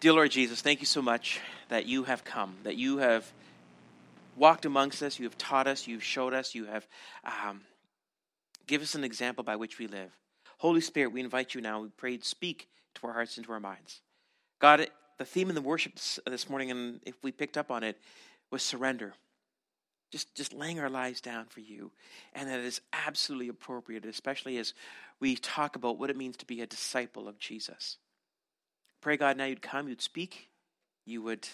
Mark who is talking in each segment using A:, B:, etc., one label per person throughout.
A: Dear Lord Jesus, thank you so much that you have come, that you have walked amongst us, you have taught us, you've showed us, you have um, give us an example by which we live. Holy Spirit, we invite you now. We pray, speak to our hearts and to our minds. God, the theme in the worship this morning, and if we picked up on it, was surrender. Just, just laying our lives down for you. And that is absolutely appropriate, especially as we talk about what it means to be a disciple of Jesus. Pray, God, now you'd come, you'd speak, you would,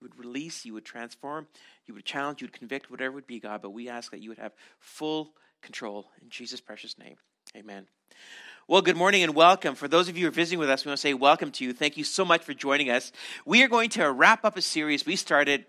A: you would release, you would transform, you would challenge, you would convict, whatever it would be, God. But we ask that you would have full control. In Jesus' precious name, amen. Well, good morning and welcome. For those of you who are visiting with us, we want to say welcome to you. Thank you so much for joining us. We are going to wrap up a series we started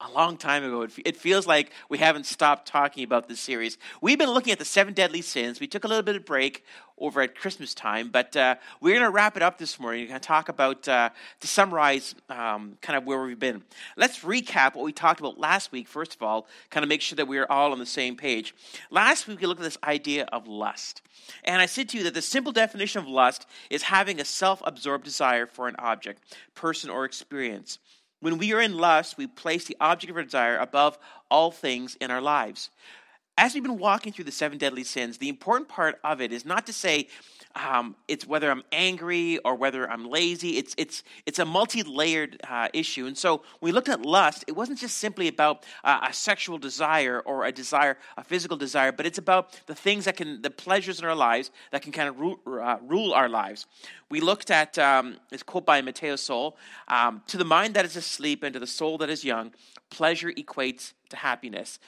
A: a long time ago. It feels like we haven't stopped talking about this series. We've been looking at the seven deadly sins. We took a little bit of break over at Christmas time, but uh, we're going to wrap it up this morning. We're going to talk about, uh, to summarize um, kind of where we've been. Let's recap what we talked about last week, first of all, kind of make sure that we're all on the same page. Last week, we looked at this idea of lust. And I said to you that the simple definition of lust is having a self absorbed desire for an object, person, or experience. When we are in lust, we place the object of our desire above all things in our lives. As we've been walking through the seven deadly sins, the important part of it is not to say um, it's whether I'm angry or whether I'm lazy. It's it's it's a multi-layered uh, issue. And so when we looked at lust, it wasn't just simply about uh, a sexual desire or a desire, a physical desire, but it's about the things that can, the pleasures in our lives that can kind of rule, uh, rule our lives. We looked at um, this quote by Mateo Sol: um, "To the mind that is asleep and to the soul that is young, pleasure equates to happiness."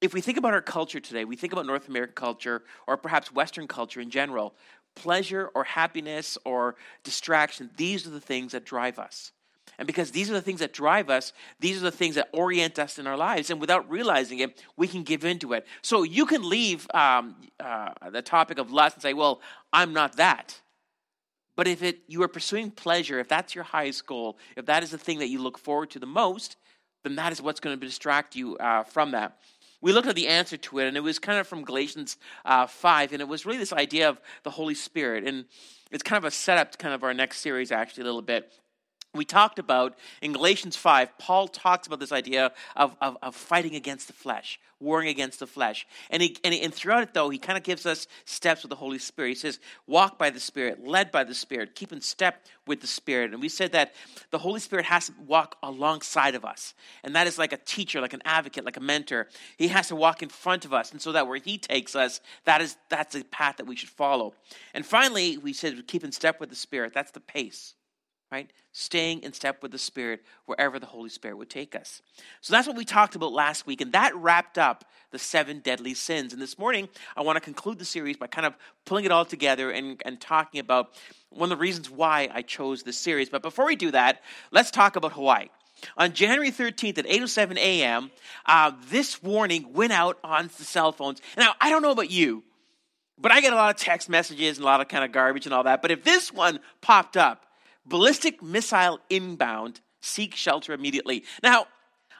A: if we think about our culture today, we think about North American culture or perhaps Western culture in general, pleasure or happiness or distraction, these are the things that drive us. And because these are the things that drive us, these are the things that orient us in our lives. And without realizing it, we can give into it. So you can leave um, uh, the topic of lust and say, well, I'm not that. But if it, you are pursuing pleasure, if that's your highest goal, if that is the thing that you look forward to the most, then that is what's going to distract you uh, from that we looked at the answer to it, and it was kind of from Galatians uh, 5, and it was really this idea of the Holy Spirit. And it's kind of a setup to kind of our next series, actually, a little bit we talked about in Galatians 5, Paul talks about this idea of, of, of fighting against the flesh, warring against the flesh. And, he, and, and throughout it, though, he kind of gives us steps with the Holy Spirit. He says, walk by the Spirit, led by the Spirit, keep in step with the Spirit. And we said that the Holy Spirit has to walk alongside of us. And that is like a teacher, like an advocate, like a mentor. He has to walk in front of us. And so that where he takes us, that is, that's the path that we should follow. And finally, we said, keep in step with the Spirit. That's the pace right? Staying in step with the Spirit wherever the Holy Spirit would take us. So that's what we talked about last week, and that wrapped up the seven deadly sins. And this morning, I want to conclude the series by kind of pulling it all together and, and talking about one of the reasons why I chose this series. But before we do that, let's talk about Hawaii. On January 13th at 8.07 a.m., uh, this warning went out on the cell phones. Now, I don't know about you, but I get a lot of text messages and a lot of kind of garbage and all that. But if this one popped up, ballistic missile inbound, seek shelter immediately. Now,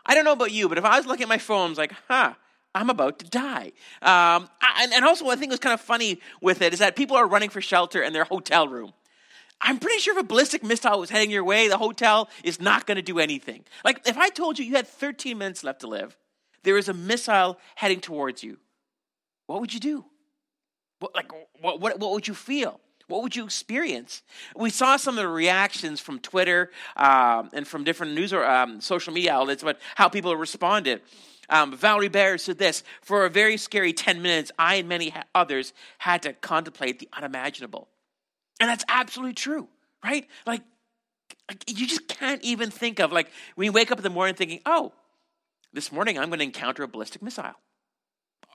A: I don't know about you, but if I was looking at my phone, I was like, huh, I'm about to die. Um, and, and also, one thing was kind of funny with it is that people are running for shelter in their hotel room. I'm pretty sure if a ballistic missile was heading your way, the hotel is not going to do anything. Like, if I told you you had 13 minutes left to live, there is a missile heading towards you, what would you do? What, like, what, what, what would you feel? What would you experience? We saw some of the reactions from Twitter um, and from different news or um, social media outlets about how people responded. Um, Valerie Bear said this For a very scary 10 minutes, I and many others had to contemplate the unimaginable. And that's absolutely true, right? Like, like you just can't even think of, like, when you wake up in the morning thinking, oh, this morning I'm going to encounter a ballistic missile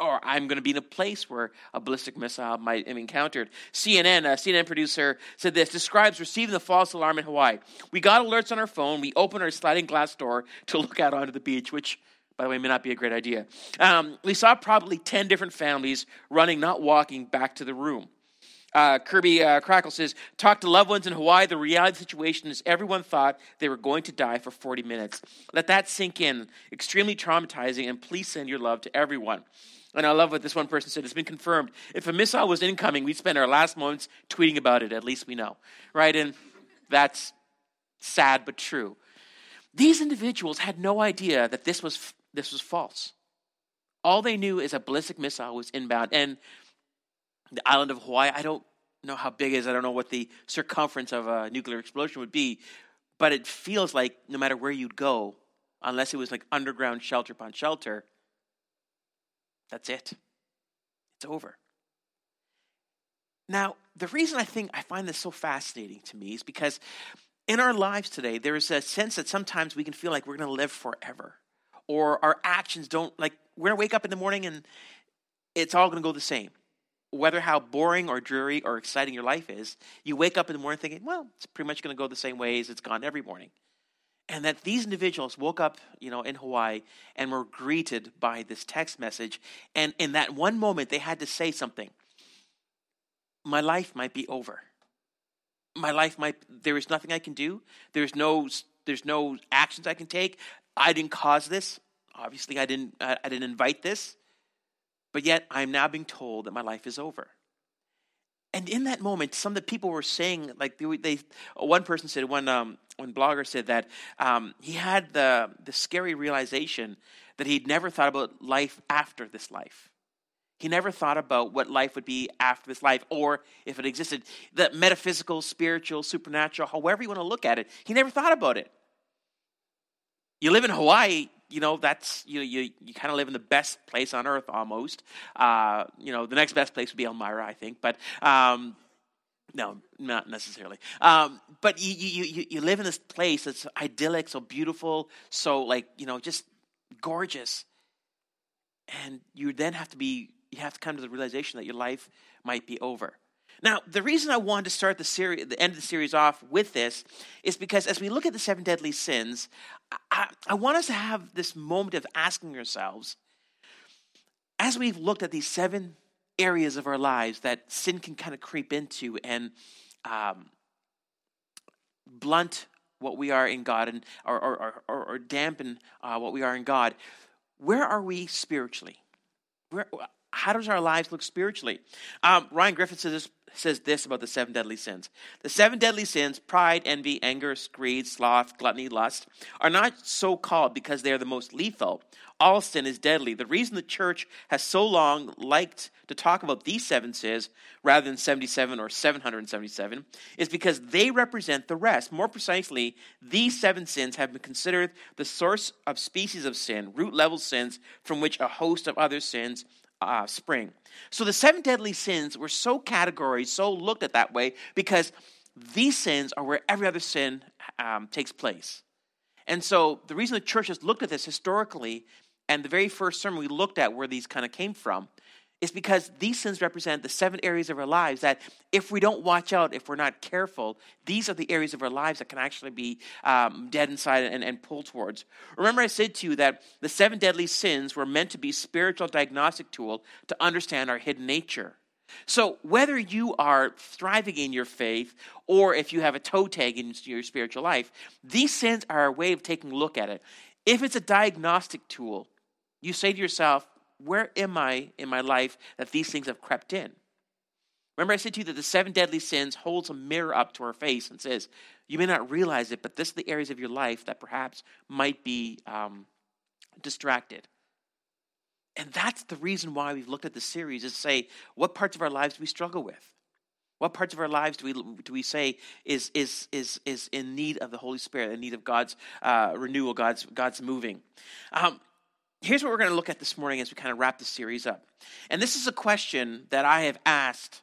A: or I'm going to be in a place where a ballistic missile might have encountered. CNN, a CNN producer, said this describes receiving the false alarm in Hawaii. We got alerts on our phone. We opened our sliding glass door to look out onto the beach, which, by the way, may not be a great idea. Um, we saw probably 10 different families running, not walking, back to the room. Uh, Kirby uh, Crackle says, talk to loved ones in Hawaii. The reality situation is everyone thought they were going to die for 40 minutes. Let that sink in. Extremely traumatizing, and please send your love to everyone. And I love what this one person said. It's been confirmed. If a missile was incoming, we'd spend our last moments tweeting about it. At least we know, right? And that's sad but true. These individuals had no idea that this was this was false. All they knew is a ballistic missile was inbound, and the island of Hawaii. I don't know how big it is. I don't know what the circumference of a nuclear explosion would be, but it feels like no matter where you'd go, unless it was like underground shelter upon shelter, that's it. It's over. Now, the reason I think I find this so fascinating to me is because in our lives today, there is a sense that sometimes we can feel like we're going to live forever, or our actions don't like we're going to wake up in the morning and it's all going to go the same. Whether how boring or dreary or exciting your life is, you wake up in the morning thinking, well, it's pretty much going to go the same way as it's gone every morning. And that these individuals woke up, you know, in Hawaii and were greeted by this text message. And in that one moment, they had to say something. My life might be over my life might there is nothing I can do. There's no there's no actions I can take. I didn't cause this. Obviously, I didn't I, didn't invite this. But yet, I'm now being told that my life is over. And in that moment, some of the people were saying, like they, they one person said, one um, one blogger said that um, he had the the scary realization that he'd never thought about life after this life. He never thought about what life would be after this life, or if it existed, the metaphysical, spiritual, supernatural, however you want to look at it. He never thought about it. You live in Hawaii, you know that's you you you kind of live in the best place on earth almost. Uh, you know the next best place would be Elmira, I think, but. Um, no, not necessarily. Um, but you, you, you, you live in this place that's idyllic, so beautiful, so like, you know, just gorgeous. And you then have to be you have to come to the realization that your life might be over. Now, the reason I wanted to start the series, the end of the series off with this, is because as we look at the seven deadly sins, I, I want us to have this moment of asking ourselves, as we've looked at these seven areas of our lives that sin can kind of creep into and um, blunt what we are in God and or, or, or, or dampen uh, what we are in God, where are we spiritually? Where, how does our lives look spiritually? Um, Ryan Griffith says this, says this about the seven deadly sins. The seven deadly sins, pride, envy, anger, greed, sloth, gluttony, lust, are not so called because they are the most lethal. All sin is deadly. The reason the church has so long liked to talk about these seven sins rather than 77 or 777 is because they represent the rest. More precisely, these seven sins have been considered the source of species of sin, root level sins from which a host of other sins uh, spring. So the seven deadly sins were so categorized, so looked at that way, because these sins are where every other sin um, takes place. And so the reason the church has looked at this historically, and the very first sermon we looked at where these kind of came from, is because these sins represent the seven areas of our lives that if we don't watch out, if we're not careful, these are the areas of our lives that can actually be um, dead inside and, and pulled towards. Remember, I said to you that the seven deadly sins were meant to be spiritual diagnostic tool to understand our hidden nature. So, whether you are thriving in your faith or if you have a toe tag in your spiritual life, these sins are a way of taking a look at it. If it's a diagnostic tool, you say to yourself, where am I in my life that these things have crept in? Remember, I said to you that the seven deadly sins holds a mirror up to our face and says, You may not realize it, but this is the areas of your life that perhaps might be um, distracted. And that's the reason why we've looked at the series is to say, what parts of our lives do we struggle with? What parts of our lives do we do we say is is is is in need of the Holy Spirit, in need of God's uh, renewal, God's God's moving? Um, here's what we're going to look at this morning as we kind of wrap the series up. And this is a question that I have asked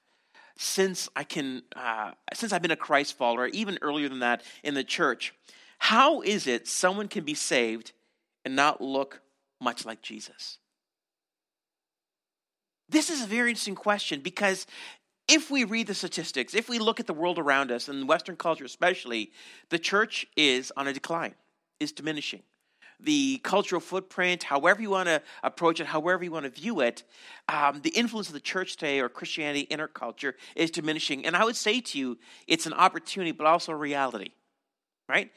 A: since I can, uh, since I've been a Christ follower, even earlier than that in the church. How is it someone can be saved and not look much like Jesus? This is a very interesting question because if we read the statistics, if we look at the world around us, and Western culture especially, the church is on a decline, is diminishing the cultural footprint, however you want to approach it, however you want to view it, um, the influence of the church today or Christianity in our culture is diminishing. And I would say to you, it's an opportunity, but also a reality, right?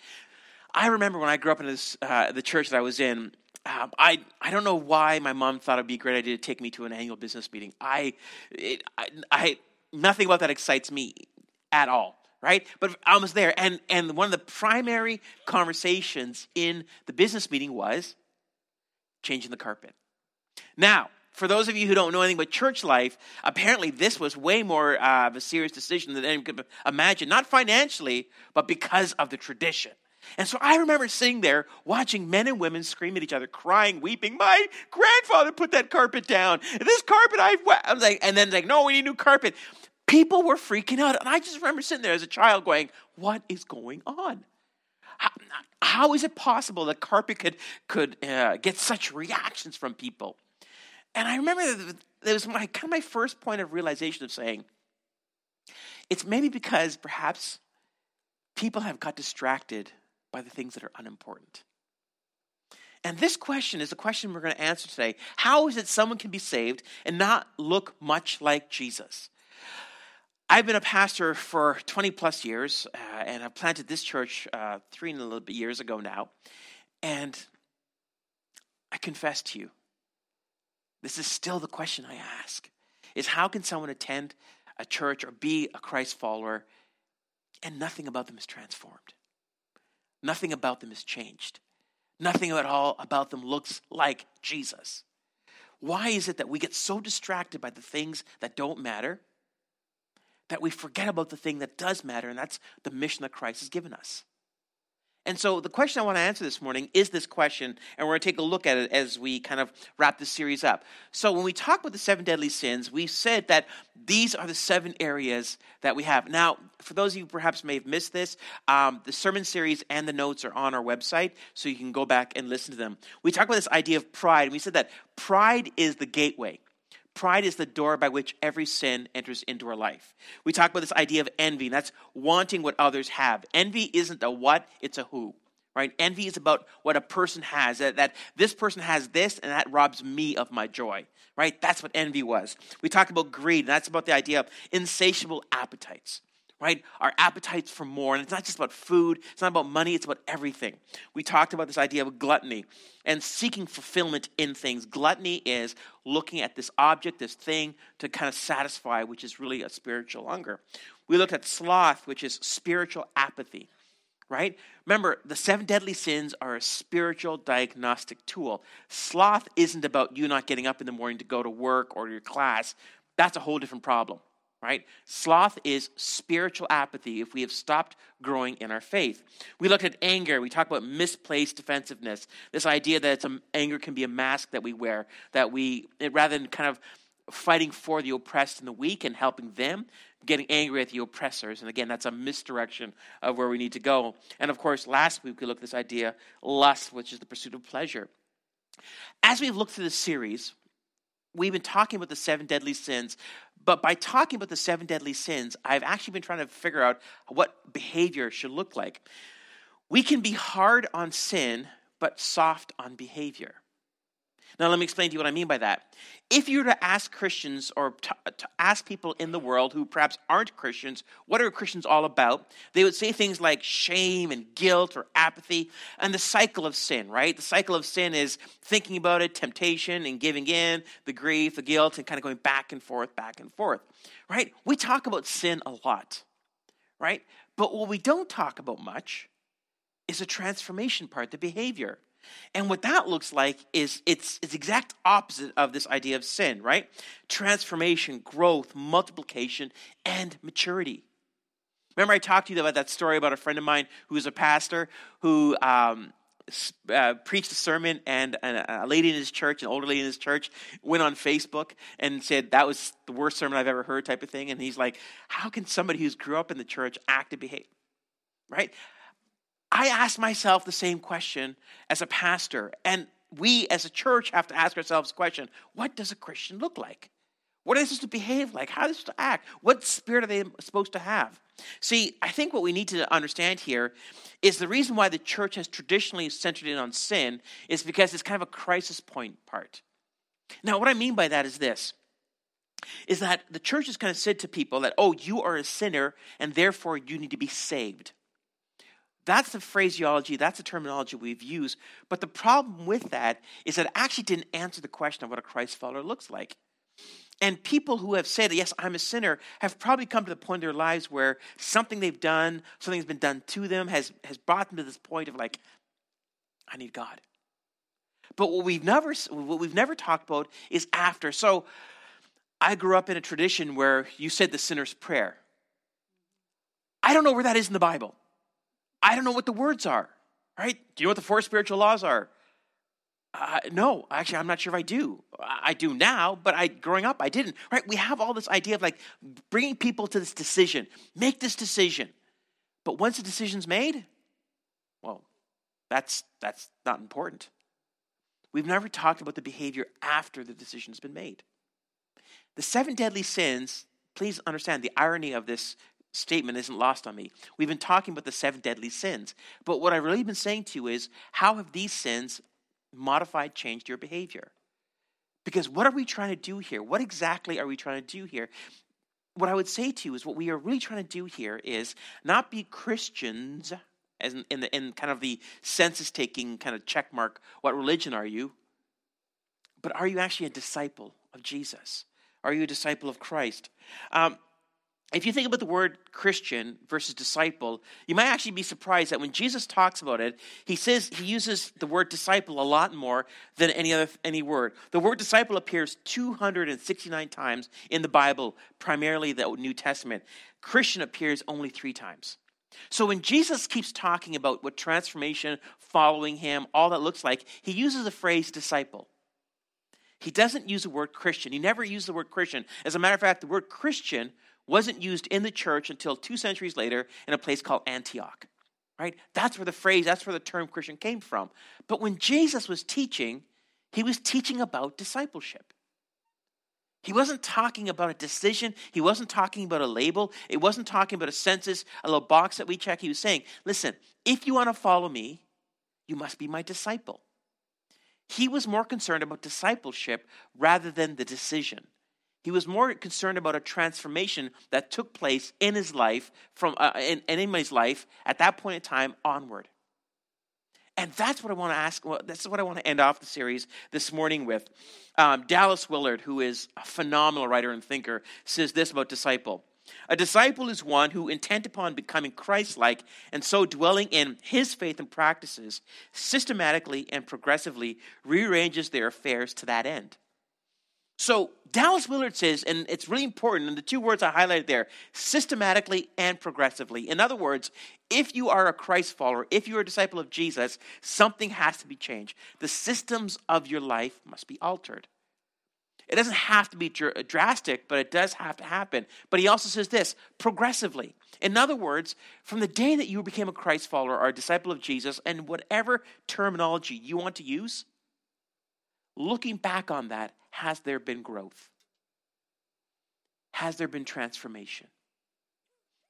A: I remember when I grew up in this, uh, the church that I was in, um, I I don't know why my mom thought it'd be a great idea to take me to an annual business meeting. I, it, I, I nothing about that excites me at all. Right? But almost there. And and one of the primary conversations in the business meeting was changing the carpet. Now, for those of you who don't know anything about church life, apparently this was way more uh, of a serious decision than anyone could imagine. Not financially, but because of the tradition. And so I remember sitting there watching men and women scream at each other, crying, weeping. My grandfather put that carpet down. This carpet I've I was like, and then like, no, we need new carpet. People were freaking out. And I just remember sitting there as a child going, what is going on? How, how is it possible that carpet could, could uh, get such reactions from people? And I remember that was my kind of my first point of realization of saying, it's maybe because perhaps people have got distracted by the things that are unimportant. And this question is the question we're going to answer today. How is it someone can be saved and not look much like Jesus? I've been a pastor for 20 plus years, uh, and I've planted this church uh, three and a little bit years ago now. And I confess to you, this is still the question I ask is how can someone attend a church or be a Christ follower and nothing about them is transformed? Nothing about them is changed. Nothing at all about them looks like Jesus. Why is it that we get so distracted by the things that don't matter that we forget about the thing that does matter, and that's the mission that Christ has given us? And so, the question I want to answer this morning is this question, and we're going to take a look at it as we kind of wrap this series up. So, when we talk about the seven deadly sins, we said that these are the seven areas that we have. Now, for those of you perhaps may have missed this, um, the sermon series and the notes are on our website, so you can go back and listen to them. We talked about this idea of pride, and we said that pride is the gateway. Pride is the door by which every sin enters into our life. We talk about this idea of envy, and that's wanting what others have. Envy isn't a what, it's a who. Right? Envy is about what a person has, that, that this person has this, and that robs me of my joy. Right? That's what envy was. We talk about greed, and that's about the idea of insatiable appetites right? Our appetites for more. And it's not just about food, it's not about money, it's about everything. We talked about this idea of gluttony and seeking fulfillment in things. Gluttony is looking at this object, this thing to kind of satisfy, which is really a spiritual hunger. We looked at sloth, which is spiritual apathy. Right? Remember, the seven deadly sins are a spiritual diagnostic tool. Sloth isn't about you not getting up in the morning to go to work or your class. That's a whole different problem right? Sloth is spiritual apathy if we have stopped growing in our faith. We looked at anger. We talked about misplaced defensiveness. This idea that a, anger can be a mask that we wear, that we, rather than kind of fighting for the oppressed and the weak and helping them, getting angry at the oppressors. And again, that's a misdirection of where we need to go. And of course, last week we looked at this idea, lust, which is the pursuit of pleasure. As we've looked through this series, we've been talking about the seven deadly sins, but by talking about the seven deadly sins, I've actually been trying to figure out what behavior should look like. We can be hard on sin, but soft on behavior. Now, let me explain to you what I mean by that. If you were to ask Christians or to, to, ask people in the world who perhaps aren't Christians, what are Christians all about? They would say things like shame and guilt or apathy and the cycle of sin, right? The cycle of sin is thinking about it, temptation and giving in, the grief, the guilt, and kind of going back and forth, back and forth, right? We talk about sin a lot, right? But what we don't talk about much is the transformation part, the behavior. And what that looks like is it's it's exact opposite of this idea of sin, right? Transformation, growth, multiplication, and maturity. Remember, I talked to you about that story about a friend of mine who was a pastor who um, uh, preached a sermon, and a, a lady in his church, an older lady in his church, went on Facebook and said that was the worst sermon I've ever heard, type of thing. And he's like, "How can somebody who's grew up in the church act and behave?" Right? I ask myself the same question as a pastor. And we as a church have to ask ourselves the question what does a Christian look like? What they supposed to behave like? How they supposed to act? What spirit are they supposed to have? See, I think what we need to understand here is the reason why the church has traditionally centered in on sin is because it's kind of a crisis point part. Now, what I mean by that is this is that the church has kind of said to people that, oh, you are a sinner and therefore you need to be saved. That's the phraseology, that's the terminology we've used. But the problem with that is that it actually didn't answer the question of what a Christ follower looks like. And people who have said, Yes, I'm a sinner, have probably come to the point in their lives where something they've done, something's been done to them, has, has brought them to this point of like, I need God. But what we've never what we've never talked about is after. So I grew up in a tradition where you said the sinner's prayer. I don't know where that is in the Bible. I don't know what the words are. Right? Do you know what the four spiritual laws are? Uh, no, actually, I'm not sure if I do. I do now, but I growing up, I didn't. Right? We have all this idea of like bringing people to this decision. Make this decision. But once the decision's made, well, that's that's not important. We've never talked about the behavior after the decision's been made. The seven deadly sins, please understand the irony of this statement isn't lost on me. We've been talking about the seven deadly sins, but what I've really been saying to you is how have these sins modified, changed your behavior? Because what are we trying to do here? What exactly are we trying to do here? What I would say to you is what we are really trying to do here is not be Christians as in, in, the, in kind of the census taking kind of check mark, what religion are you? But are you actually a disciple of Jesus? Are you a disciple of Christ? Um, if you think about the word Christian versus disciple, you might actually be surprised that when Jesus talks about it, he says he uses the word disciple a lot more than any other any word. The word disciple appears 269 times in the Bible, primarily the New Testament. Christian appears only 3 times. So when Jesus keeps talking about what transformation, following him, all that looks like, he uses the phrase disciple. He doesn't use the word Christian. He never used the word Christian. As a matter of fact, the word Christian wasn't used in the church until two centuries later in a place called Antioch. Right? That's where the phrase, that's where the term Christian came from. But when Jesus was teaching, he was teaching about discipleship. He wasn't talking about a decision. He wasn't talking about a label. It wasn't talking about a census, a little box that we check. He was saying, listen, if you want to follow me, you must be my disciple. He was more concerned about discipleship rather than the decision. He was more concerned about a transformation that took place in his life, from uh, in, in life at that point in time onward. And that's what I want to ask. Well, that's what I want to end off the series this morning with. Um, Dallas Willard, who is a phenomenal writer and thinker, says this about disciple. A disciple is one who, intent upon becoming Christ like and so dwelling in his faith and practices, systematically and progressively rearranges their affairs to that end. So Dallas Willard says, and it's really important, and the two words I highlighted there systematically and progressively. In other words, if you are a Christ follower, if you are a disciple of Jesus, something has to be changed. The systems of your life must be altered. It doesn't have to be dr- uh, drastic, but it does have to happen. But he also says this progressively. In other words, from the day that you became a Christ follower or a disciple of Jesus, and whatever terminology you want to use, looking back on that, has there been growth? Has there been transformation?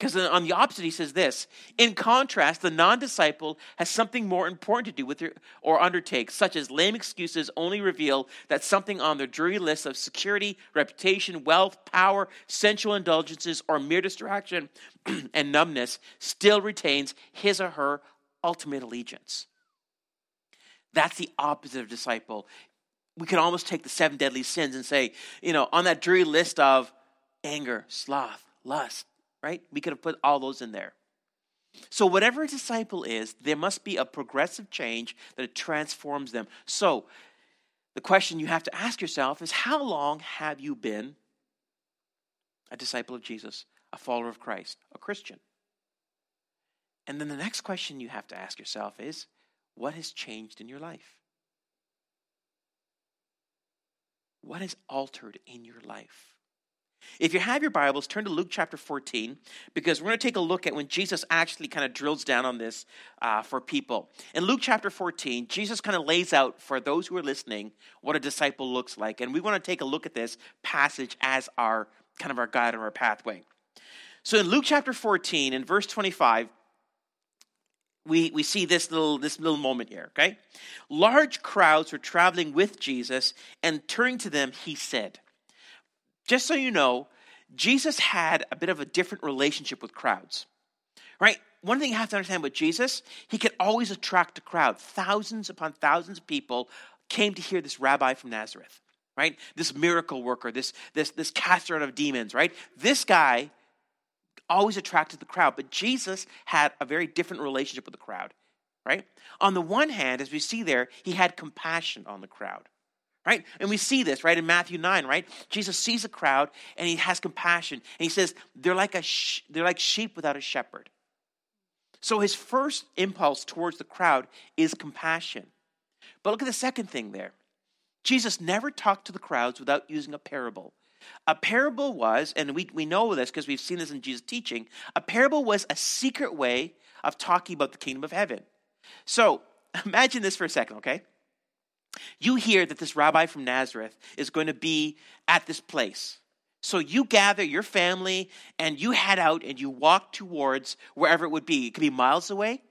A: Because on the opposite, he says this In contrast, the non disciple has something more important to do with their, or undertake, such as lame excuses only reveal that something on their dreary list of security, reputation, wealth, power, sensual indulgences, or mere distraction and numbness still retains his or her ultimate allegiance. That's the opposite of disciple we could almost take the seven deadly sins and say, you know, on that dreary list of anger, sloth, lust, right? We could have put all those in there. So, whatever a disciple is, there must be a progressive change that transforms them. So, the question you have to ask yourself is how long have you been a disciple of Jesus, a follower of Christ, a Christian? And then the next question you have to ask yourself is what has changed in your life? What has altered in your life? If you have your Bibles, turn to Luke chapter 14 because we're going to take a look at when Jesus actually kind of drills down on this uh, for people. In Luke chapter 14, Jesus kind of lays out for those who are listening what a disciple looks like. And we want to take a look at this passage as our kind of our guide or our pathway. So in Luke chapter 14, in verse 25, we, we see this little, this little moment here, okay? Large crowds were traveling with Jesus, and turning to them, he said, Just so you know, Jesus had a bit of a different relationship with crowds, right? One thing you have to understand with Jesus, he could always attract a crowd. Thousands upon thousands of people came to hear this rabbi from Nazareth right? This miracle worker, this, this, this caster out of demons, right? This guy always attracted the crowd, but Jesus had a very different relationship with the crowd, right? On the one hand, as we see there, he had compassion on the crowd right? And we see this, right, in Matthew 9, right? Jesus sees a crowd and he has compassion. And he says, they're like, a sh- they're like sheep without a shepherd. So his first impulse towards the crowd is compassion. But look at the second thing there. Jesus never talked to the crowds without using a parable. A parable was, and we, we know this because we've seen this in Jesus' teaching, a parable was a secret way of talking about the kingdom of heaven. So imagine this for a second, okay? You hear that this rabbi from Nazareth is going to be at this place. So you gather your family and you head out and you walk towards wherever it would be. It could be miles away.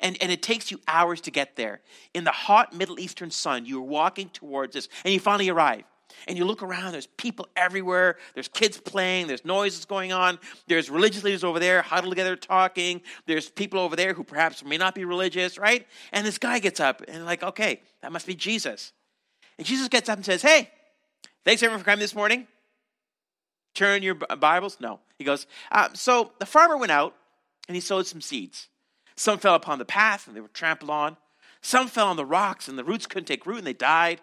A: And, and it takes you hours to get there. In the hot Middle Eastern sun, you're walking towards this and you finally arrive. And you look around, there's people everywhere. There's kids playing, there's noises going on. There's religious leaders over there huddled together talking. There's people over there who perhaps may not be religious, right? And this guy gets up and, like, okay, that must be Jesus. And Jesus gets up and says, Hey, thanks everyone for coming this morning. Turn your Bibles? No. He goes, uh, So the farmer went out and he sowed some seeds. Some fell upon the path and they were trampled on. Some fell on the rocks and the roots couldn't take root and they died.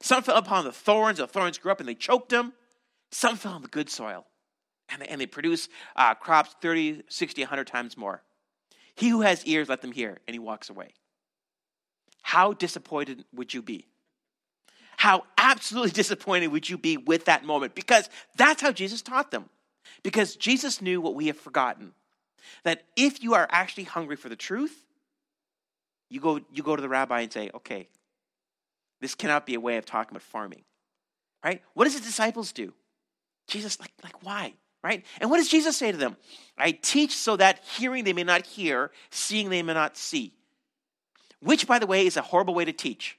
A: Some fell upon the thorns, the thorns grew up and they choked them. Some fell on the good soil and they, and they produce uh, crops 30, 60, 100 times more. He who has ears, let them hear. And he walks away. How disappointed would you be? How absolutely disappointed would you be with that moment? Because that's how Jesus taught them. Because Jesus knew what we have forgotten that if you are actually hungry for the truth, you go, you go to the rabbi and say, okay, this cannot be a way of talking about farming. Right? What does the disciples do? Jesus, like, like why? Right? And what does Jesus say to them? I teach so that hearing they may not hear, seeing they may not see. Which, by the way, is a horrible way to teach.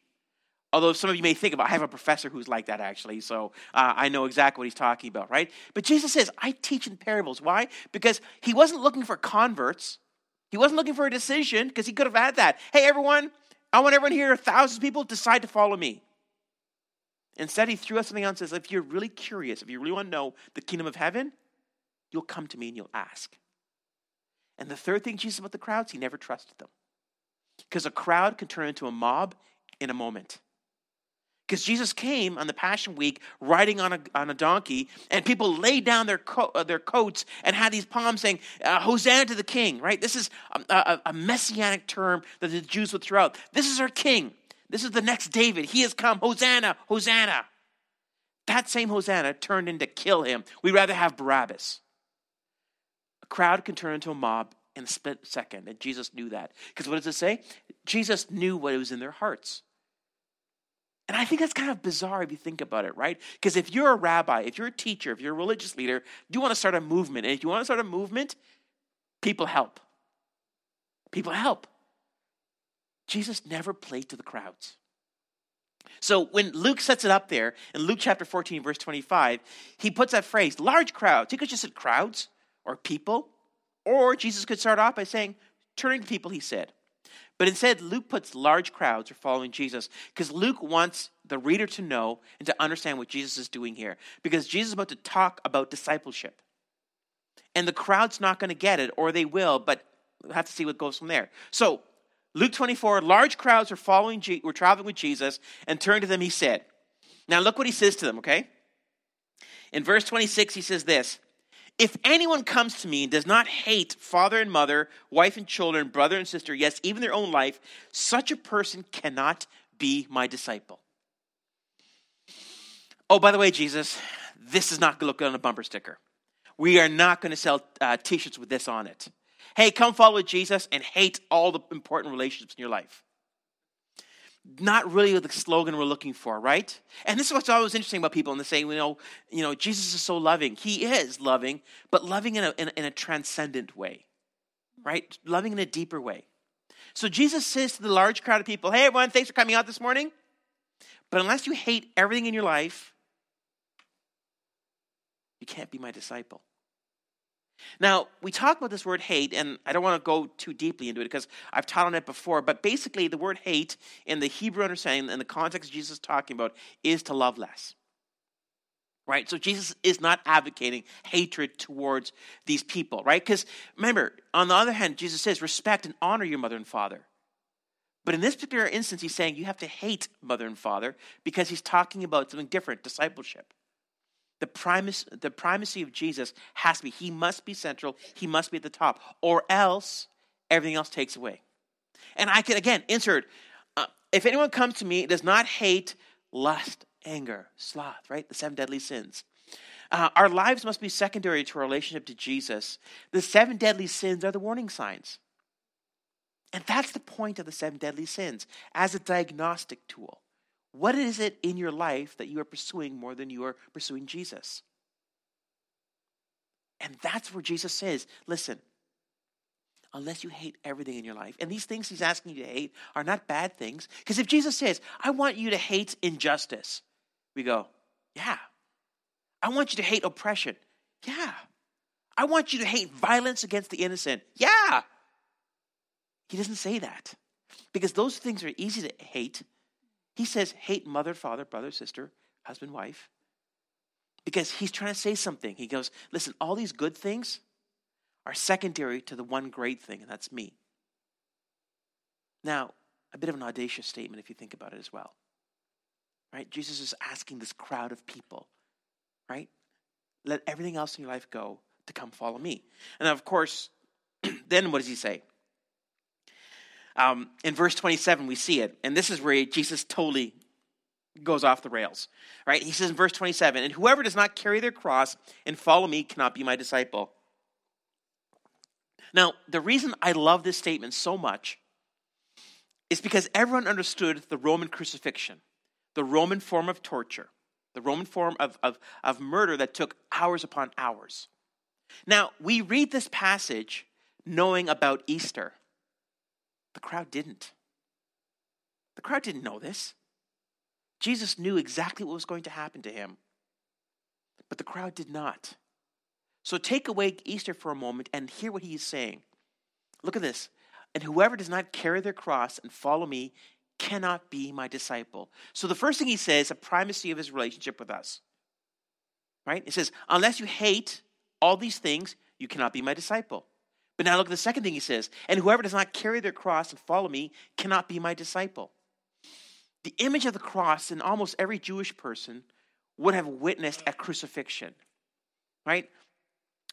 A: Although some of you may think about, I have a professor who's like that actually, so uh, I know exactly what he's talking about, right? But Jesus says, I teach in parables. Why? Because he wasn't looking for converts. He wasn't looking for a decision because he could have had that. Hey, everyone, I want everyone here, thousands of people, decide to follow me. Instead, he threw us something out and says, if you're really curious, if you really want to know the kingdom of heaven, you'll come to me and you'll ask. And the third thing Jesus about the crowds, he never trusted them. Because a crowd can turn into a mob in a moment. Because Jesus came on the Passion Week riding on a, on a donkey, and people laid down their, co- uh, their coats and had these palms saying, uh, Hosanna to the King, right? This is a, a, a messianic term that the Jews would throw out. This is our King. This is the next David. He has come. Hosanna, Hosanna. That same Hosanna turned into kill him. We'd rather have Barabbas. A crowd can turn into a mob in a split second, and Jesus knew that. Because what does it say? Jesus knew what was in their hearts. And I think that's kind of bizarre if you think about it, right? Because if you're a rabbi, if you're a teacher, if you're a religious leader, you want to start a movement. And if you want to start a movement, people help. People help. Jesus never played to the crowds. So when Luke sets it up there in Luke chapter 14, verse 25, he puts that phrase, large crowds. He could just said crowds or people. Or Jesus could start off by saying, turning to people, he said. But instead, Luke puts large crowds are following Jesus because Luke wants the reader to know and to understand what Jesus is doing here. Because Jesus is about to talk about discipleship. And the crowd's not going to get it, or they will, but we'll have to see what goes from there. So, Luke 24, large crowds are following, were traveling with Jesus, and turned to them, he said, Now look what he says to them, okay? In verse 26, he says this if anyone comes to me and does not hate father and mother, wife and children, brother and sister, yes, even their own life, such a person cannot be my disciple. Oh, by the way, Jesus, this is not going to look good on a bumper sticker. We are not going to sell uh, t shirts with this on it. Hey, come follow Jesus and hate all the important relationships in your life not really the slogan we're looking for, right? And this is what's always interesting about people, and they say, you know, you know, Jesus is so loving. He is loving, but loving in a, in a, in a transcendent way, right? Loving in a deeper way. So Jesus says to the large crowd of people, hey, everyone, thanks for coming out this morning. But unless you hate everything in your life, you can't be my disciple. Now, we talk about this word hate, and I don't want to go too deeply into it because I've taught on it before, but basically, the word hate in the Hebrew understanding, in the context Jesus is talking about, is to love less. Right? So Jesus is not advocating hatred towards these people, right? Because remember, on the other hand, Jesus says, respect and honor your mother and father. But in this particular instance, he's saying you have to hate mother and father because he's talking about something different discipleship. The, primacy, the primacy of Jesus has to be, he must be central, he must be at the top, or else everything else takes away. And I can, again, insert uh, if anyone comes to me, does not hate lust, anger, sloth, right? The seven deadly sins. Uh, our lives must be secondary to our relationship to Jesus. The seven deadly sins are the warning signs. And that's the point of the seven deadly sins as a diagnostic tool. What is it in your life that you are pursuing more than you are pursuing Jesus? And that's where Jesus says, listen, unless you hate everything in your life, and these things he's asking you to hate are not bad things. Because if Jesus says, I want you to hate injustice, we go, yeah. I want you to hate oppression. Yeah. I want you to hate violence against the innocent. Yeah. He doesn't say that because those things are easy to hate he says, hate mother, father, brother, sister, husband, wife. Because he's trying to say something. He goes, listen, all these good things are secondary to the one great thing, and that's me. Now, a bit of an audacious statement if you think about it as well. Right? Jesus is asking this crowd of people, right? Let everything else in your life go to come follow me. And of course, then what does he say? Um, in verse 27, we see it. And this is where Jesus totally goes off the rails. Right? He says in verse 27 And whoever does not carry their cross and follow me cannot be my disciple. Now, the reason I love this statement so much is because everyone understood the Roman crucifixion, the Roman form of torture, the Roman form of, of, of murder that took hours upon hours. Now, we read this passage knowing about Easter. The crowd didn't. The crowd didn't know this. Jesus knew exactly what was going to happen to him, but the crowd did not. So take away Easter for a moment and hear what he is saying. Look at this. And whoever does not carry their cross and follow me cannot be my disciple. So the first thing he says, a primacy of his relationship with us. Right? It says, unless you hate all these things, you cannot be my disciple. But now look at the second thing he says and whoever does not carry their cross and follow me cannot be my disciple. The image of the cross in almost every Jewish person would have witnessed a crucifixion, right?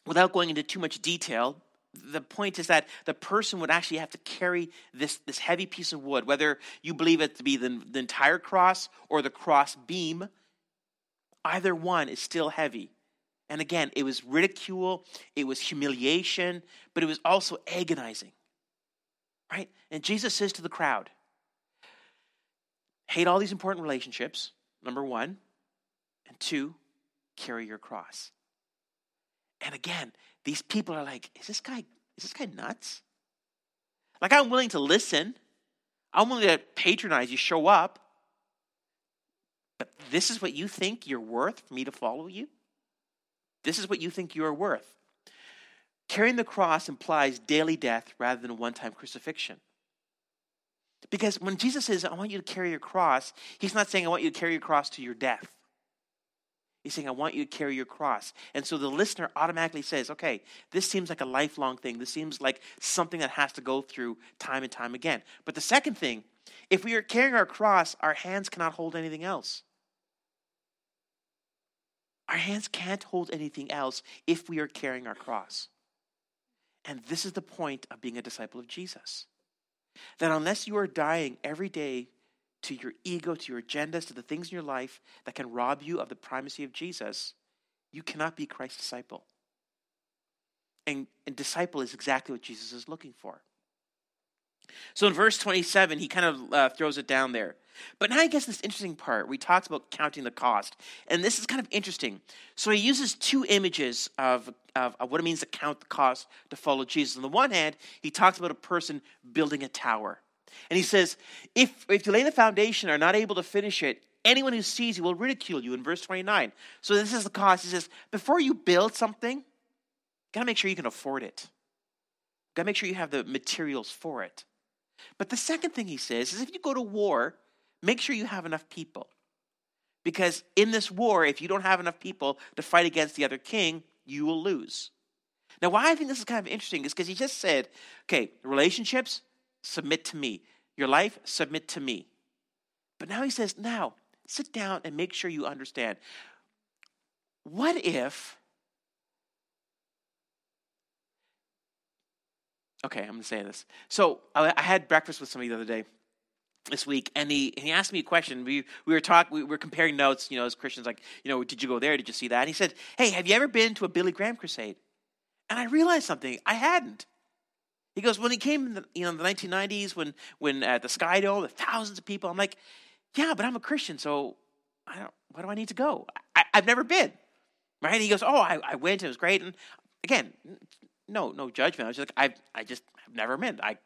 A: Without going into too much detail, the point is that the person would actually have to carry this, this heavy piece of wood, whether you believe it to be the, the entire cross or the cross beam, either one is still heavy. And again, it was ridicule, it was humiliation, but it was also agonizing. Right? And Jesus says to the crowd, hate all these important relationships, number one, and two, carry your cross. And again, these people are like, is this guy, is this guy nuts? Like, I'm willing to listen. I'm willing to patronize you, show up. But this is what you think you're worth for me to follow you? This is what you think you are worth. Carrying the cross implies daily death rather than a one time crucifixion. Because when Jesus says, I want you to carry your cross, he's not saying, I want you to carry your cross to your death. He's saying, I want you to carry your cross. And so the listener automatically says, okay, this seems like a lifelong thing. This seems like something that has to go through time and time again. But the second thing, if we are carrying our cross, our hands cannot hold anything else. Our hands can't hold anything else if we are carrying our cross. And this is the point of being a disciple of Jesus. That unless you are dying every day to your ego, to your agendas, to the things in your life that can rob you of the primacy of Jesus, you cannot be Christ's disciple. And, and disciple is exactly what Jesus is looking for. So in verse 27, he kind of uh, throws it down there. But now he gets this interesting part he talks about counting the cost. And this is kind of interesting. So he uses two images of, of, of what it means to count the cost to follow Jesus. On the one hand, he talks about a person building a tower. And he says, if, if you lay the foundation and are not able to finish it, anyone who sees you will ridicule you in verse 29. So this is the cost. He says, before you build something, you got to make sure you can afford it. You Got to make sure you have the materials for it. But the second thing he says is if you go to war, make sure you have enough people. Because in this war, if you don't have enough people to fight against the other king, you will lose. Now, why I think this is kind of interesting is because he just said, okay, relationships, submit to me. Your life, submit to me. But now he says, now sit down and make sure you understand. What if, okay, I'm going to say this. So I had breakfast with somebody the other day this week, and he and he asked me a question. We we were talking, we were comparing notes, you know, as Christians, like, you know, did you go there? Did you see that? And he said, "Hey, have you ever been to a Billy Graham crusade?" And I realized something. I hadn't. He goes, when he came in the, you know, in the 1990s, when when at the Sky Dome, the thousands of people. I'm like, yeah, but I'm a Christian, so I don't. Why do I need to go? I, have never been. Right? And he goes, oh, I, I went. It was great. And again, no, no judgment. I was just like, I, I just have never been. I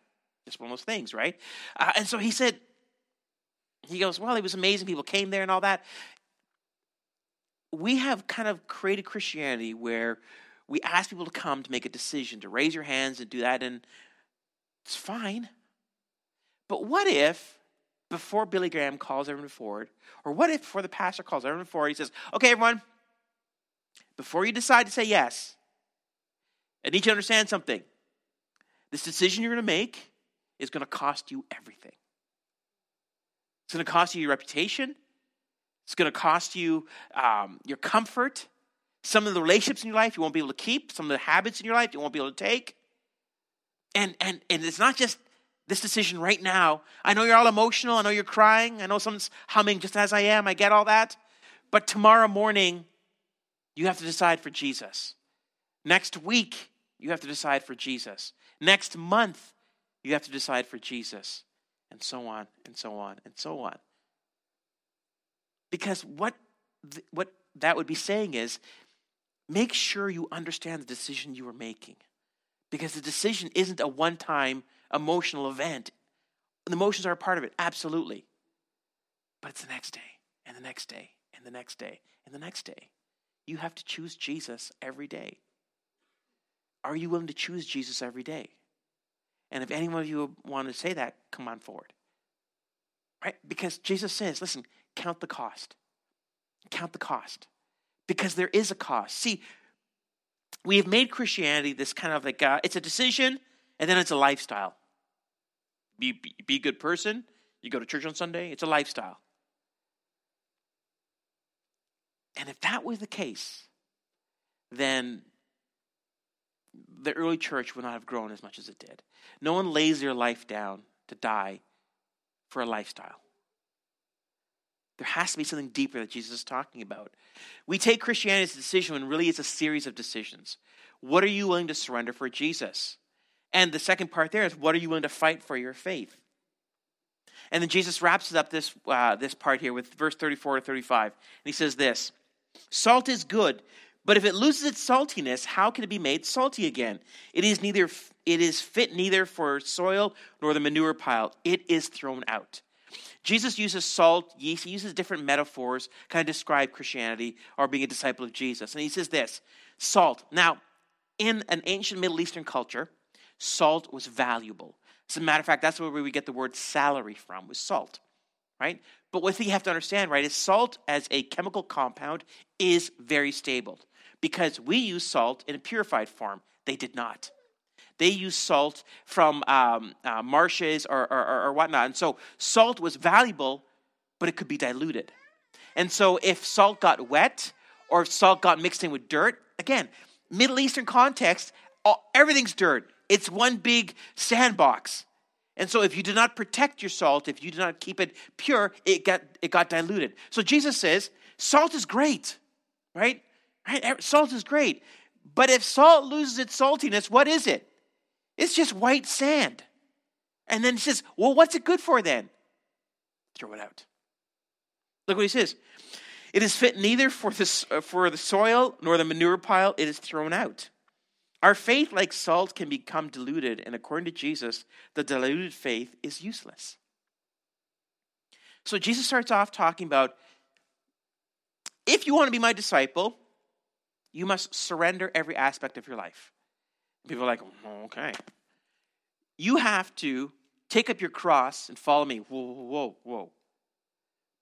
A: just one of those things, right? Uh, and so he said, he goes, Well, it was amazing. People came there and all that. We have kind of created Christianity where we ask people to come to make a decision, to raise your hands and do that, and it's fine. But what if before Billy Graham calls everyone forward, or what if before the pastor calls everyone forward, he says, Okay, everyone, before you decide to say yes, I need you to understand something. This decision you're going to make is going to cost you everything. It's going to cost you your reputation. It's going to cost you um, your comfort. Some of the relationships in your life you won't be able to keep. Some of the habits in your life you won't be able to take. And and and it's not just this decision right now. I know you're all emotional. I know you're crying. I know someone's humming just as I am. I get all that. But tomorrow morning, you have to decide for Jesus. Next week, you have to decide for Jesus. Next month, you have to decide for Jesus and so on and so on and so on. Because what, th- what that would be saying is make sure you understand the decision you are making. Because the decision isn't a one time emotional event. The emotions are a part of it, absolutely. But it's the next day, and the next day, and the next day, and the next day. You have to choose Jesus every day. Are you willing to choose Jesus every day? And if any of you want to say that, come on forward. Right? Because Jesus says, listen, count the cost. Count the cost. Because there is a cost. See, we have made Christianity this kind of like, uh, it's a decision and then it's a lifestyle. Be, be, be a good person. You go to church on Sunday, it's a lifestyle. And if that was the case, then the early church would not have grown as much as it did. No one lays their life down to die for a lifestyle. There has to be something deeper that Jesus is talking about. We take Christianity as a decision when really it's a series of decisions. What are you willing to surrender for Jesus? And the second part there is what are you willing to fight for your faith? And then Jesus wraps up this, uh, this part here with verse 34 to 35. And he says this Salt is good, but if it loses its saltiness, how can it be made salty again? It is neither it is fit neither for soil nor the manure pile. It is thrown out. Jesus uses salt, yeast, he uses different metaphors kind of describe Christianity or being a disciple of Jesus. And he says this salt. Now, in an ancient Middle Eastern culture, salt was valuable. As a matter of fact, that's where we get the word salary from, was salt, right? But what you have to understand, right, is salt as a chemical compound is very stable because we use salt in a purified form. They did not. They used salt from um, uh, marshes or, or, or whatnot. And so salt was valuable, but it could be diluted. And so if salt got wet or if salt got mixed in with dirt, again, Middle Eastern context, all, everything's dirt. It's one big sandbox. And so if you do not protect your salt, if you do not keep it pure, it got, it got diluted. So Jesus says, salt is great, right? Right? Salt is great. But if salt loses its saltiness, what is it? It's just white sand. And then he says, Well, what's it good for then? Throw it out. Look what he says. It is fit neither for the, uh, for the soil nor the manure pile, it is thrown out. Our faith, like salt, can become diluted, and according to Jesus, the diluted faith is useless. So Jesus starts off talking about if you want to be my disciple, you must surrender every aspect of your life. People are like, oh, okay. You have to take up your cross and follow me. Whoa, whoa, whoa.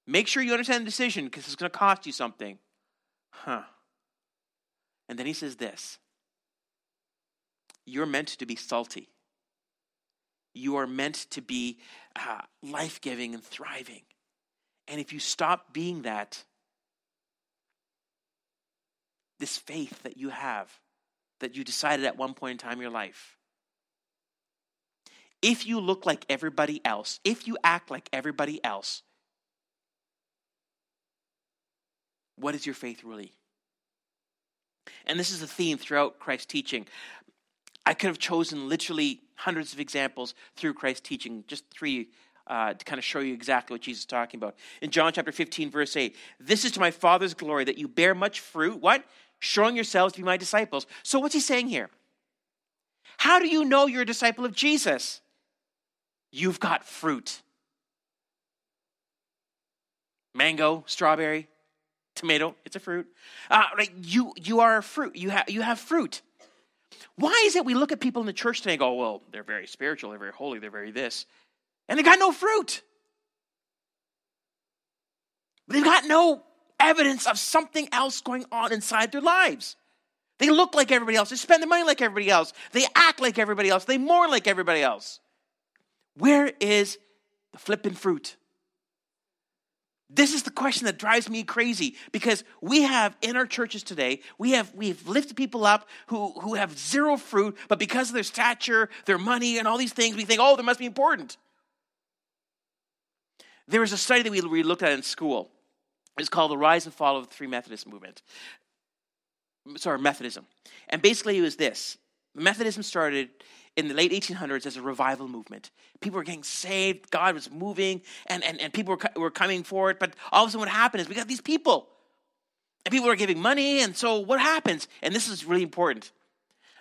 A: Make sure you understand the decision because it's going to cost you something. Huh. And then he says this You're meant to be salty. You are meant to be uh, life giving and thriving. And if you stop being that, this faith that you have, that you decided at one point in time in your life, if you look like everybody else, if you act like everybody else, what is your faith really? And this is a theme throughout Christ's teaching. I could have chosen literally hundreds of examples through Christ's teaching, just three uh, to kind of show you exactly what Jesus is talking about. In John chapter 15, verse 8, this is to my Father's glory that you bear much fruit. What? Showing yourselves to be my disciples. So, what's he saying here? How do you know you're a disciple of Jesus? You've got fruit. Mango, strawberry, tomato, it's a fruit. Uh, you, you are a fruit. You, ha- you have fruit. Why is it we look at people in the church today and go, well, they're very spiritual, they're very holy, they're very this, and they got no fruit? They've got no evidence of something else going on inside their lives. They look like everybody else. They spend their money like everybody else. They act like everybody else. They mourn like everybody else. Where is the flipping fruit? This is the question that drives me crazy because we have in our churches today, we have we've lifted people up who, who have zero fruit, but because of their stature, their money, and all these things, we think, oh, they must be important. There was a study that we looked at in school. It's called The Rise and Fall of the Free Methodist Movement. Sorry, Methodism. And basically it was this. Methodism started in the late 1800s as a revival movement. People were getting saved, God was moving, and, and, and people were, were coming forward. But all of a sudden, what happened is we got these people, and people were giving money. And so, what happens? And this is really important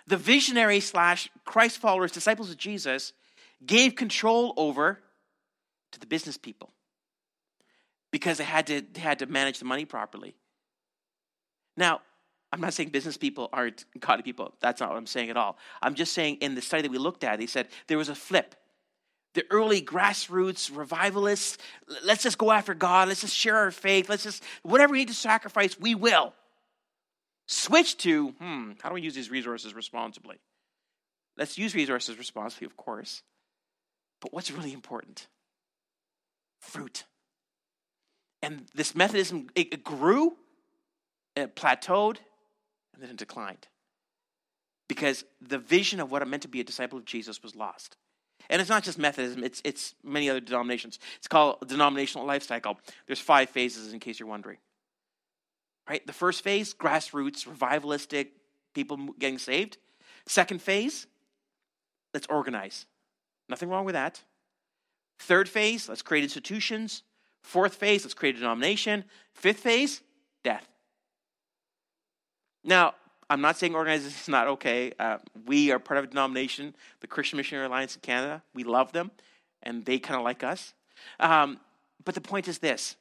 A: the visionary slash Christ followers, disciples of Jesus, gave control over to the business people because they had to, they had to manage the money properly. Now, I'm not saying business people aren't godly people. That's not what I'm saying at all. I'm just saying in the study that we looked at, they said there was a flip. The early grassroots revivalists, let's just go after God, let's just share our faith, let's just, whatever we need to sacrifice, we will. Switch to, hmm, how do we use these resources responsibly? Let's use resources responsibly, of course. But what's really important? Fruit. And this Methodism, it grew, it plateaued, and then it declined. Because the vision of what it meant to be a disciple of Jesus was lost. And it's not just Methodism, it's, it's many other denominations. It's called denominational life cycle. There's five phases, in case you're wondering. Right? The first phase, grassroots, revivalistic, people getting saved. Second phase, let's organize. Nothing wrong with that. Third phase, let's create institutions. Fourth phase, let's create a denomination. Fifth phase, death. Now, I'm not saying organizing is not okay. Uh, we are part of a denomination, the Christian Missionary Alliance in Canada. We love them, and they kind of like us. Um, but the point is this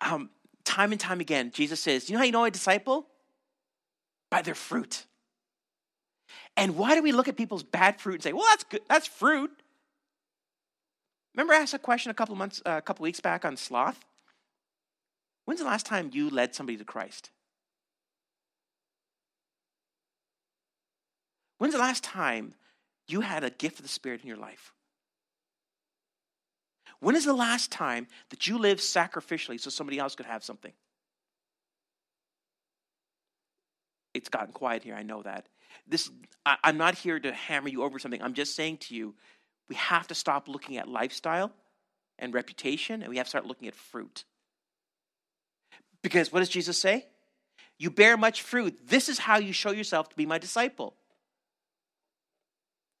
A: um, time and time again, Jesus says, You know how you know a disciple? By their fruit. And why do we look at people's bad fruit and say, Well, that's good, that's fruit? Remember, I asked a question a couple months, uh, a couple weeks back on sloth. When's the last time you led somebody to Christ? When's the last time you had a gift of the Spirit in your life? When is the last time that you lived sacrificially so somebody else could have something? It's gotten quiet here, I know that. This I, I'm not here to hammer you over something. I'm just saying to you, we have to stop looking at lifestyle and reputation, and we have to start looking at fruit. Because what does Jesus say? You bear much fruit. This is how you show yourself to be my disciple.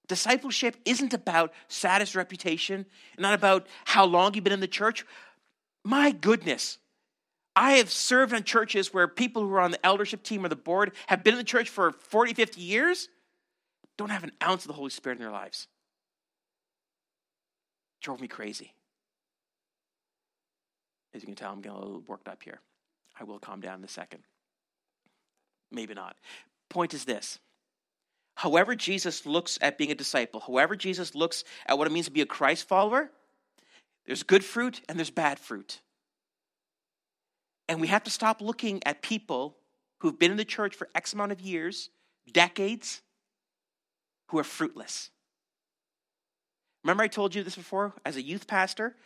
A: Discipleship isn't about status, reputation, not about how long you've been in the church. My goodness, I have served on churches where people who are on the eldership team or the board have been in the church for 40, 50 years, don't have an ounce of the Holy Spirit in their lives. Drove me crazy. As you can tell, I'm getting a little worked up here. I will calm down in a second. Maybe not. Point is this however Jesus looks at being a disciple, however Jesus looks at what it means to be a Christ follower, there's good fruit and there's bad fruit. And we have to stop looking at people who've been in the church for X amount of years, decades, who are fruitless. Remember, I told you this before? As a youth pastor,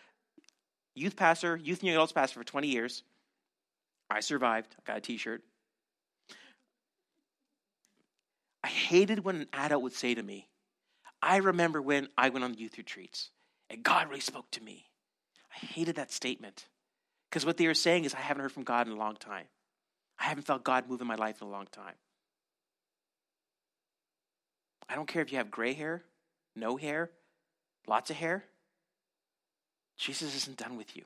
A: youth pastor, youth and young adults pastor for 20 years, I survived. I got a t shirt. I hated when an adult would say to me, I remember when I went on youth retreats and God really spoke to me. I hated that statement because what they were saying is, I haven't heard from God in a long time. I haven't felt God move in my life in a long time. I don't care if you have gray hair, no hair, lots of hair. Jesus isn't done with you.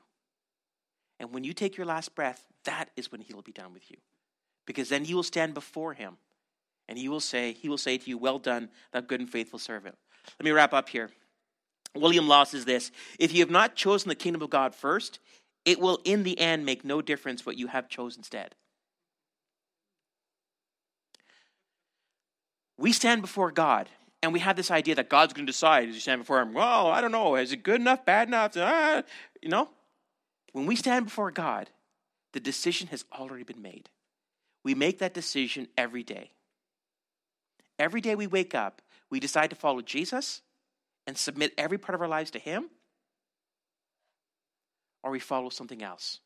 A: And when you take your last breath, that is when he will be done with you. Because then you will stand before him and he will say, he will say to you, Well done, thou good and faithful servant. Let me wrap up here. William Law says this If you have not chosen the kingdom of God first, it will in the end make no difference what you have chosen instead. We stand before God and we have this idea that God's going to decide as you stand before Him. Well, I don't know. Is it good enough, bad enough? Ah, you know, when we stand before God, the decision has already been made. We make that decision every day. Every day we wake up, we decide to follow Jesus and submit every part of our lives to Him, or we follow something else.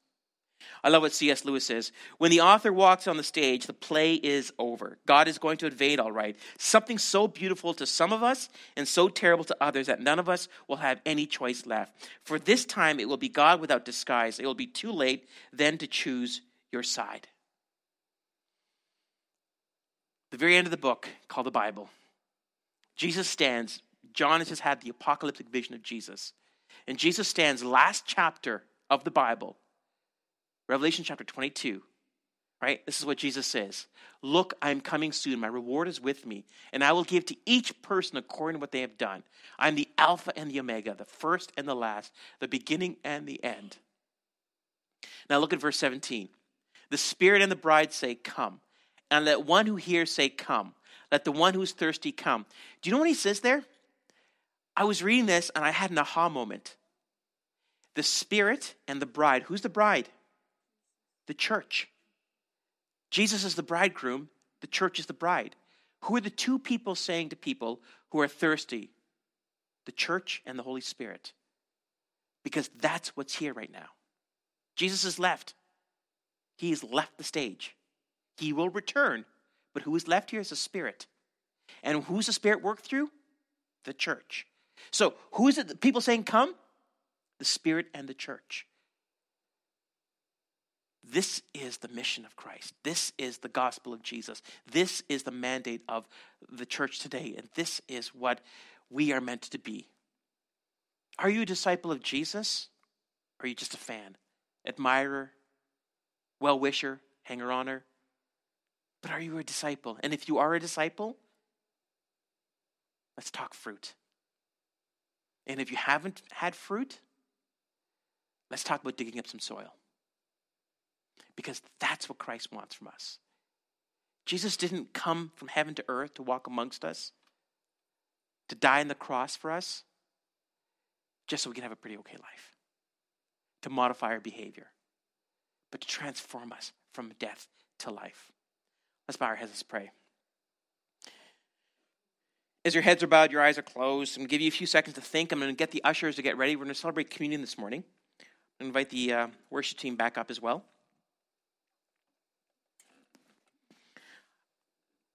A: I love what C.S. Lewis says. When the author walks on the stage, the play is over. God is going to invade, all right. Something so beautiful to some of us and so terrible to others that none of us will have any choice left. For this time, it will be God without disguise. It will be too late then to choose your side the very end of the book called the Bible, Jesus stands. John has just had the apocalyptic vision of Jesus. And Jesus stands last chapter of the Bible, Revelation chapter 22. Right? This is what Jesus says Look, I am coming soon. My reward is with me, and I will give to each person according to what they have done. I am the Alpha and the Omega, the first and the last, the beginning and the end. Now look at verse 17. The Spirit and the bride say, Come and let one who hears say, Come. Let the one who's thirsty come. Do you know what he says there? I was reading this and I had an aha moment. The Spirit and the bride. Who's the bride? The church. Jesus is the bridegroom, the church is the bride. Who are the two people saying to people who are thirsty? The church and the Holy Spirit. Because that's what's here right now. Jesus has left. He has left the stage. He will return. But who is left here is the Spirit. And who's the Spirit work through? The church. So who is it people saying come? The Spirit and the church. This is the mission of Christ. This is the gospel of Jesus. This is the mandate of the church today. And this is what we are meant to be. Are you a disciple of Jesus? Or are you just a fan, admirer, well wisher, hanger oner? But are you a disciple? And if you are a disciple, let's talk fruit. And if you haven't had fruit, let's talk about digging up some soil. Because that's what Christ wants from us. Jesus didn't come from heaven to earth to walk amongst us, to die on the cross for us, just so we can have a pretty okay life, to modify our behavior, but to transform us from death to life. Let's bow our heads. Let's pray. As your heads are bowed, your eyes are closed, I'm going to give you a few seconds to think. I'm going to get the ushers to get ready. We're going to celebrate communion this morning. I'm going to invite the uh, worship team back up as well.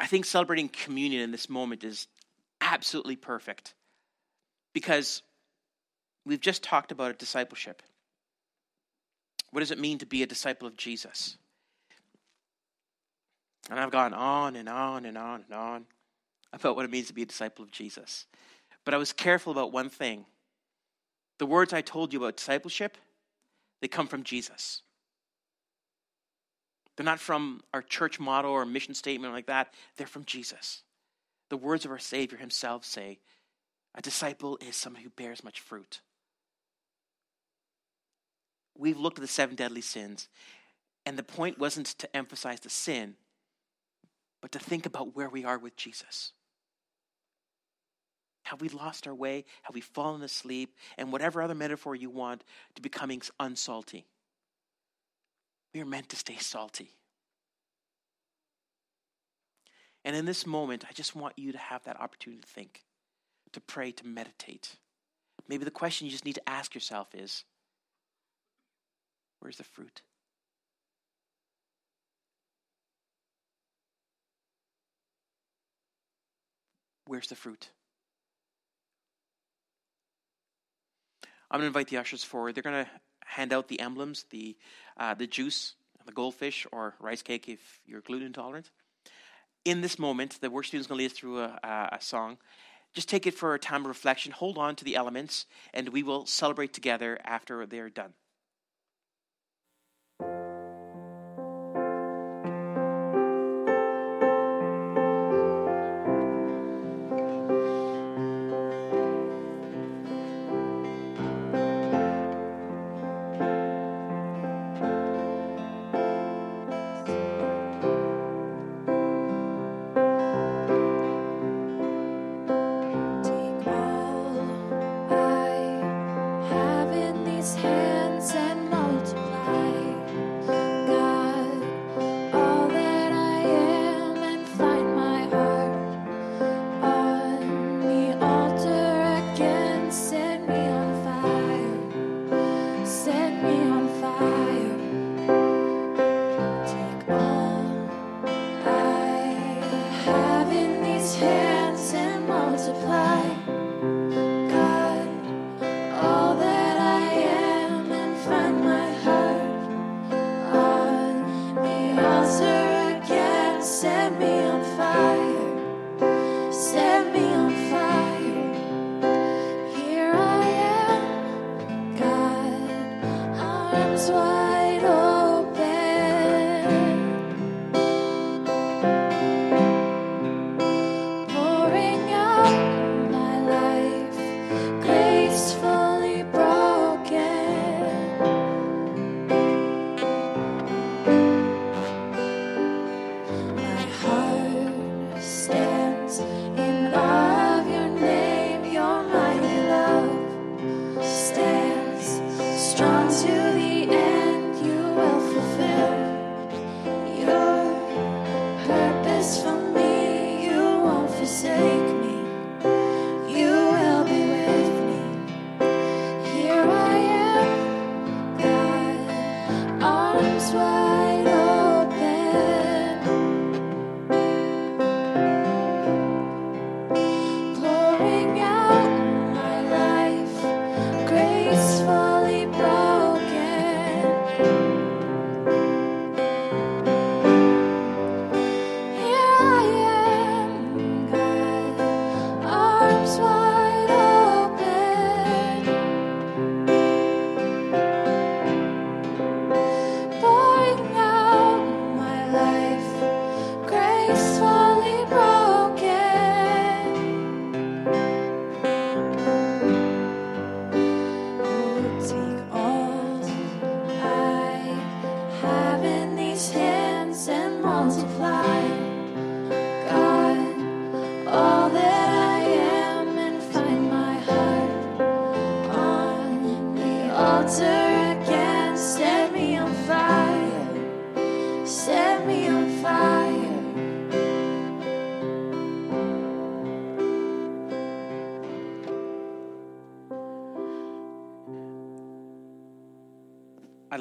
A: I think celebrating communion in this moment is absolutely perfect because we've just talked about discipleship. What does it mean to be a disciple of Jesus? And I've gone on and on and on and on about what it means to be a disciple of Jesus. But I was careful about one thing. The words I told you about discipleship, they come from Jesus. They're not from our church motto or mission statement like that. They're from Jesus. The words of our Savior himself say, a disciple is someone who bears much fruit. We've looked at the seven deadly sins, and the point wasn't to emphasize the sin, but to think about where we are with Jesus.
B: Have we lost our way? Have we fallen asleep? And whatever other metaphor you want to becoming unsalty. We are meant to stay salty. And in this moment, I just want you to have that opportunity to think, to pray, to meditate. Maybe the question you just need to ask yourself is where's the fruit? Where's the fruit? I'm going to invite the ushers forward. They're going to hand out the emblems, the, uh, the juice, the goldfish, or rice cake if you're gluten intolerant. In this moment, the worship team is going to lead us through a, a song. Just take it for a time of reflection. Hold on to the elements, and we will celebrate together after they're done.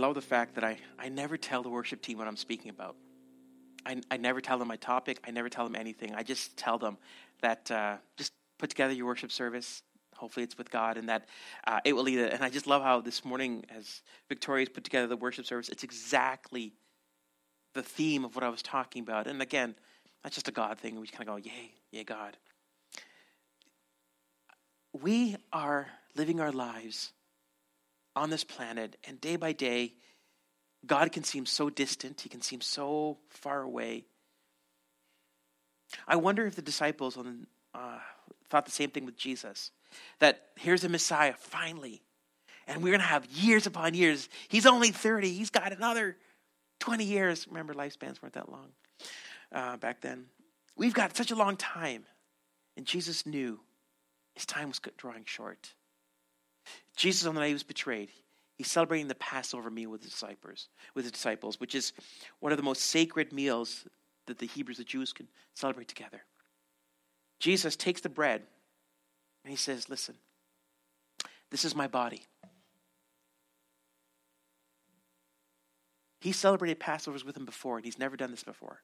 B: Love the fact that I, I never tell the worship team what I'm speaking about. I, I never tell them my topic. I never tell them anything. I just tell them that uh, just put together your worship service. Hopefully, it's with God, and that uh, it will lead it. And I just love how this morning, as Victoria's put together the worship service, it's exactly the theme of what I was talking about. And again, that's just a God thing. We kind of go, "Yay, yay, God." We are living our lives on this planet, and day by day, God can seem so distant, he can seem so far away. I wonder if the disciples uh, thought the same thing with Jesus that here's a Messiah, finally, and we're going to have years upon years. He's only 30, he's got another 20 years. Remember, lifespans weren't that long uh, back then. We've got such a long time. And Jesus knew
A: His time was drawing short. Jesus, on the night he was betrayed, he's celebrating the Passover meal with his disciples, with his disciples, which is one of the most sacred meals that the Hebrews, the Jews, can celebrate together. Jesus takes the bread and he says, Listen, this is my body. He celebrated Passovers with them before, and he's never done this before.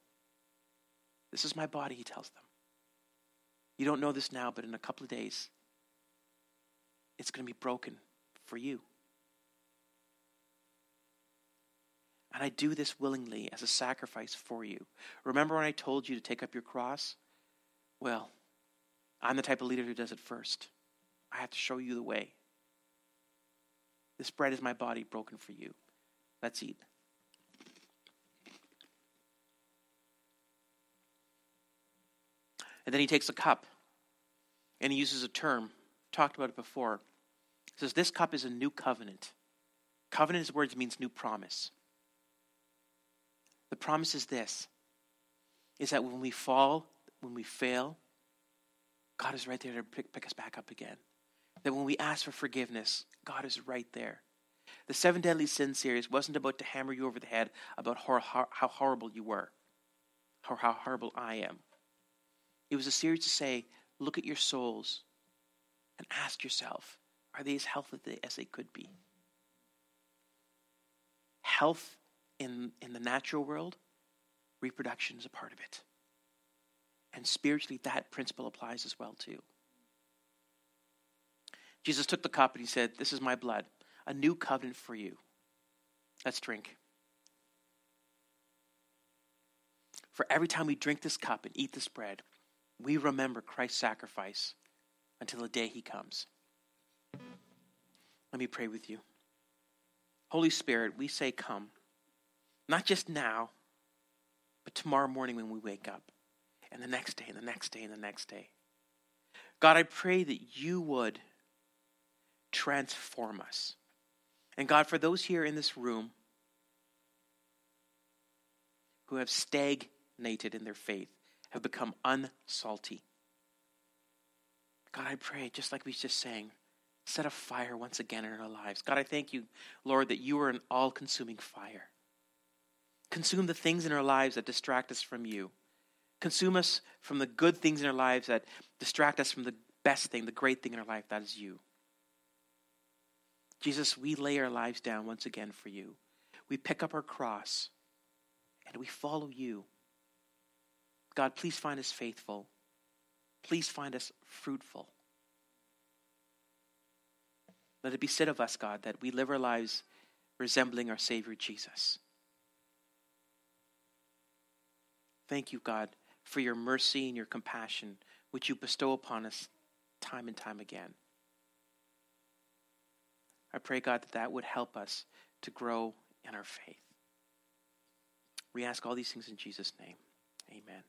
A: This is my body, he tells them. You don't know this now, but in a couple of days, it's going to be broken for you. And I do this willingly as a sacrifice for you. Remember when I told you to take up your cross? Well, I'm the type of leader who does it first. I have to show you the way. This bread is my body broken for you. Let's eat. And then he takes a cup and he uses a term. Talked about it before. He says, This cup is a new covenant. Covenant, his words, means new promise. The promise is this is that when we fall, when we fail, God is right there to pick, pick us back up again. That when we ask for forgiveness, God is right there. The Seven Deadly Sins series wasn't about to hammer you over the head about how, how, how horrible you were, or how horrible I am. It was a series to say, look at your souls and ask yourself, are they as healthy as they could be? Health in, in the natural world, reproduction is a part of it. And spiritually, that principle applies as well, too. Jesus took the cup and he said, This is my blood, a new covenant for you. Let's drink. For every time we drink this cup and eat this bread, we remember Christ's sacrifice until the day he comes. Let me pray with you. Holy Spirit, we say, Come. Not just now, but tomorrow morning when we wake up, and the next day, and the next day, and the next day. God, I pray that you would transform us. And God, for those here in this room who have stagnated in their faith, have become unsalty, God, I pray, just like we just sang, set a fire once again in our lives. God, I thank you, Lord, that you are an all consuming fire. Consume the things in our lives that distract us from you. Consume us from the good things in our lives that distract us from the best thing, the great thing in our life, that is you. Jesus, we lay our lives down once again for you. We pick up our cross and we follow you. God, please find us faithful. Please find us fruitful. Let it be said of us, God, that we live our lives resembling our Savior Jesus. Thank you, God, for your mercy and your compassion, which you bestow upon us time and time again. I pray, God, that that would help us to grow in our faith. We ask all these things in Jesus' name. Amen.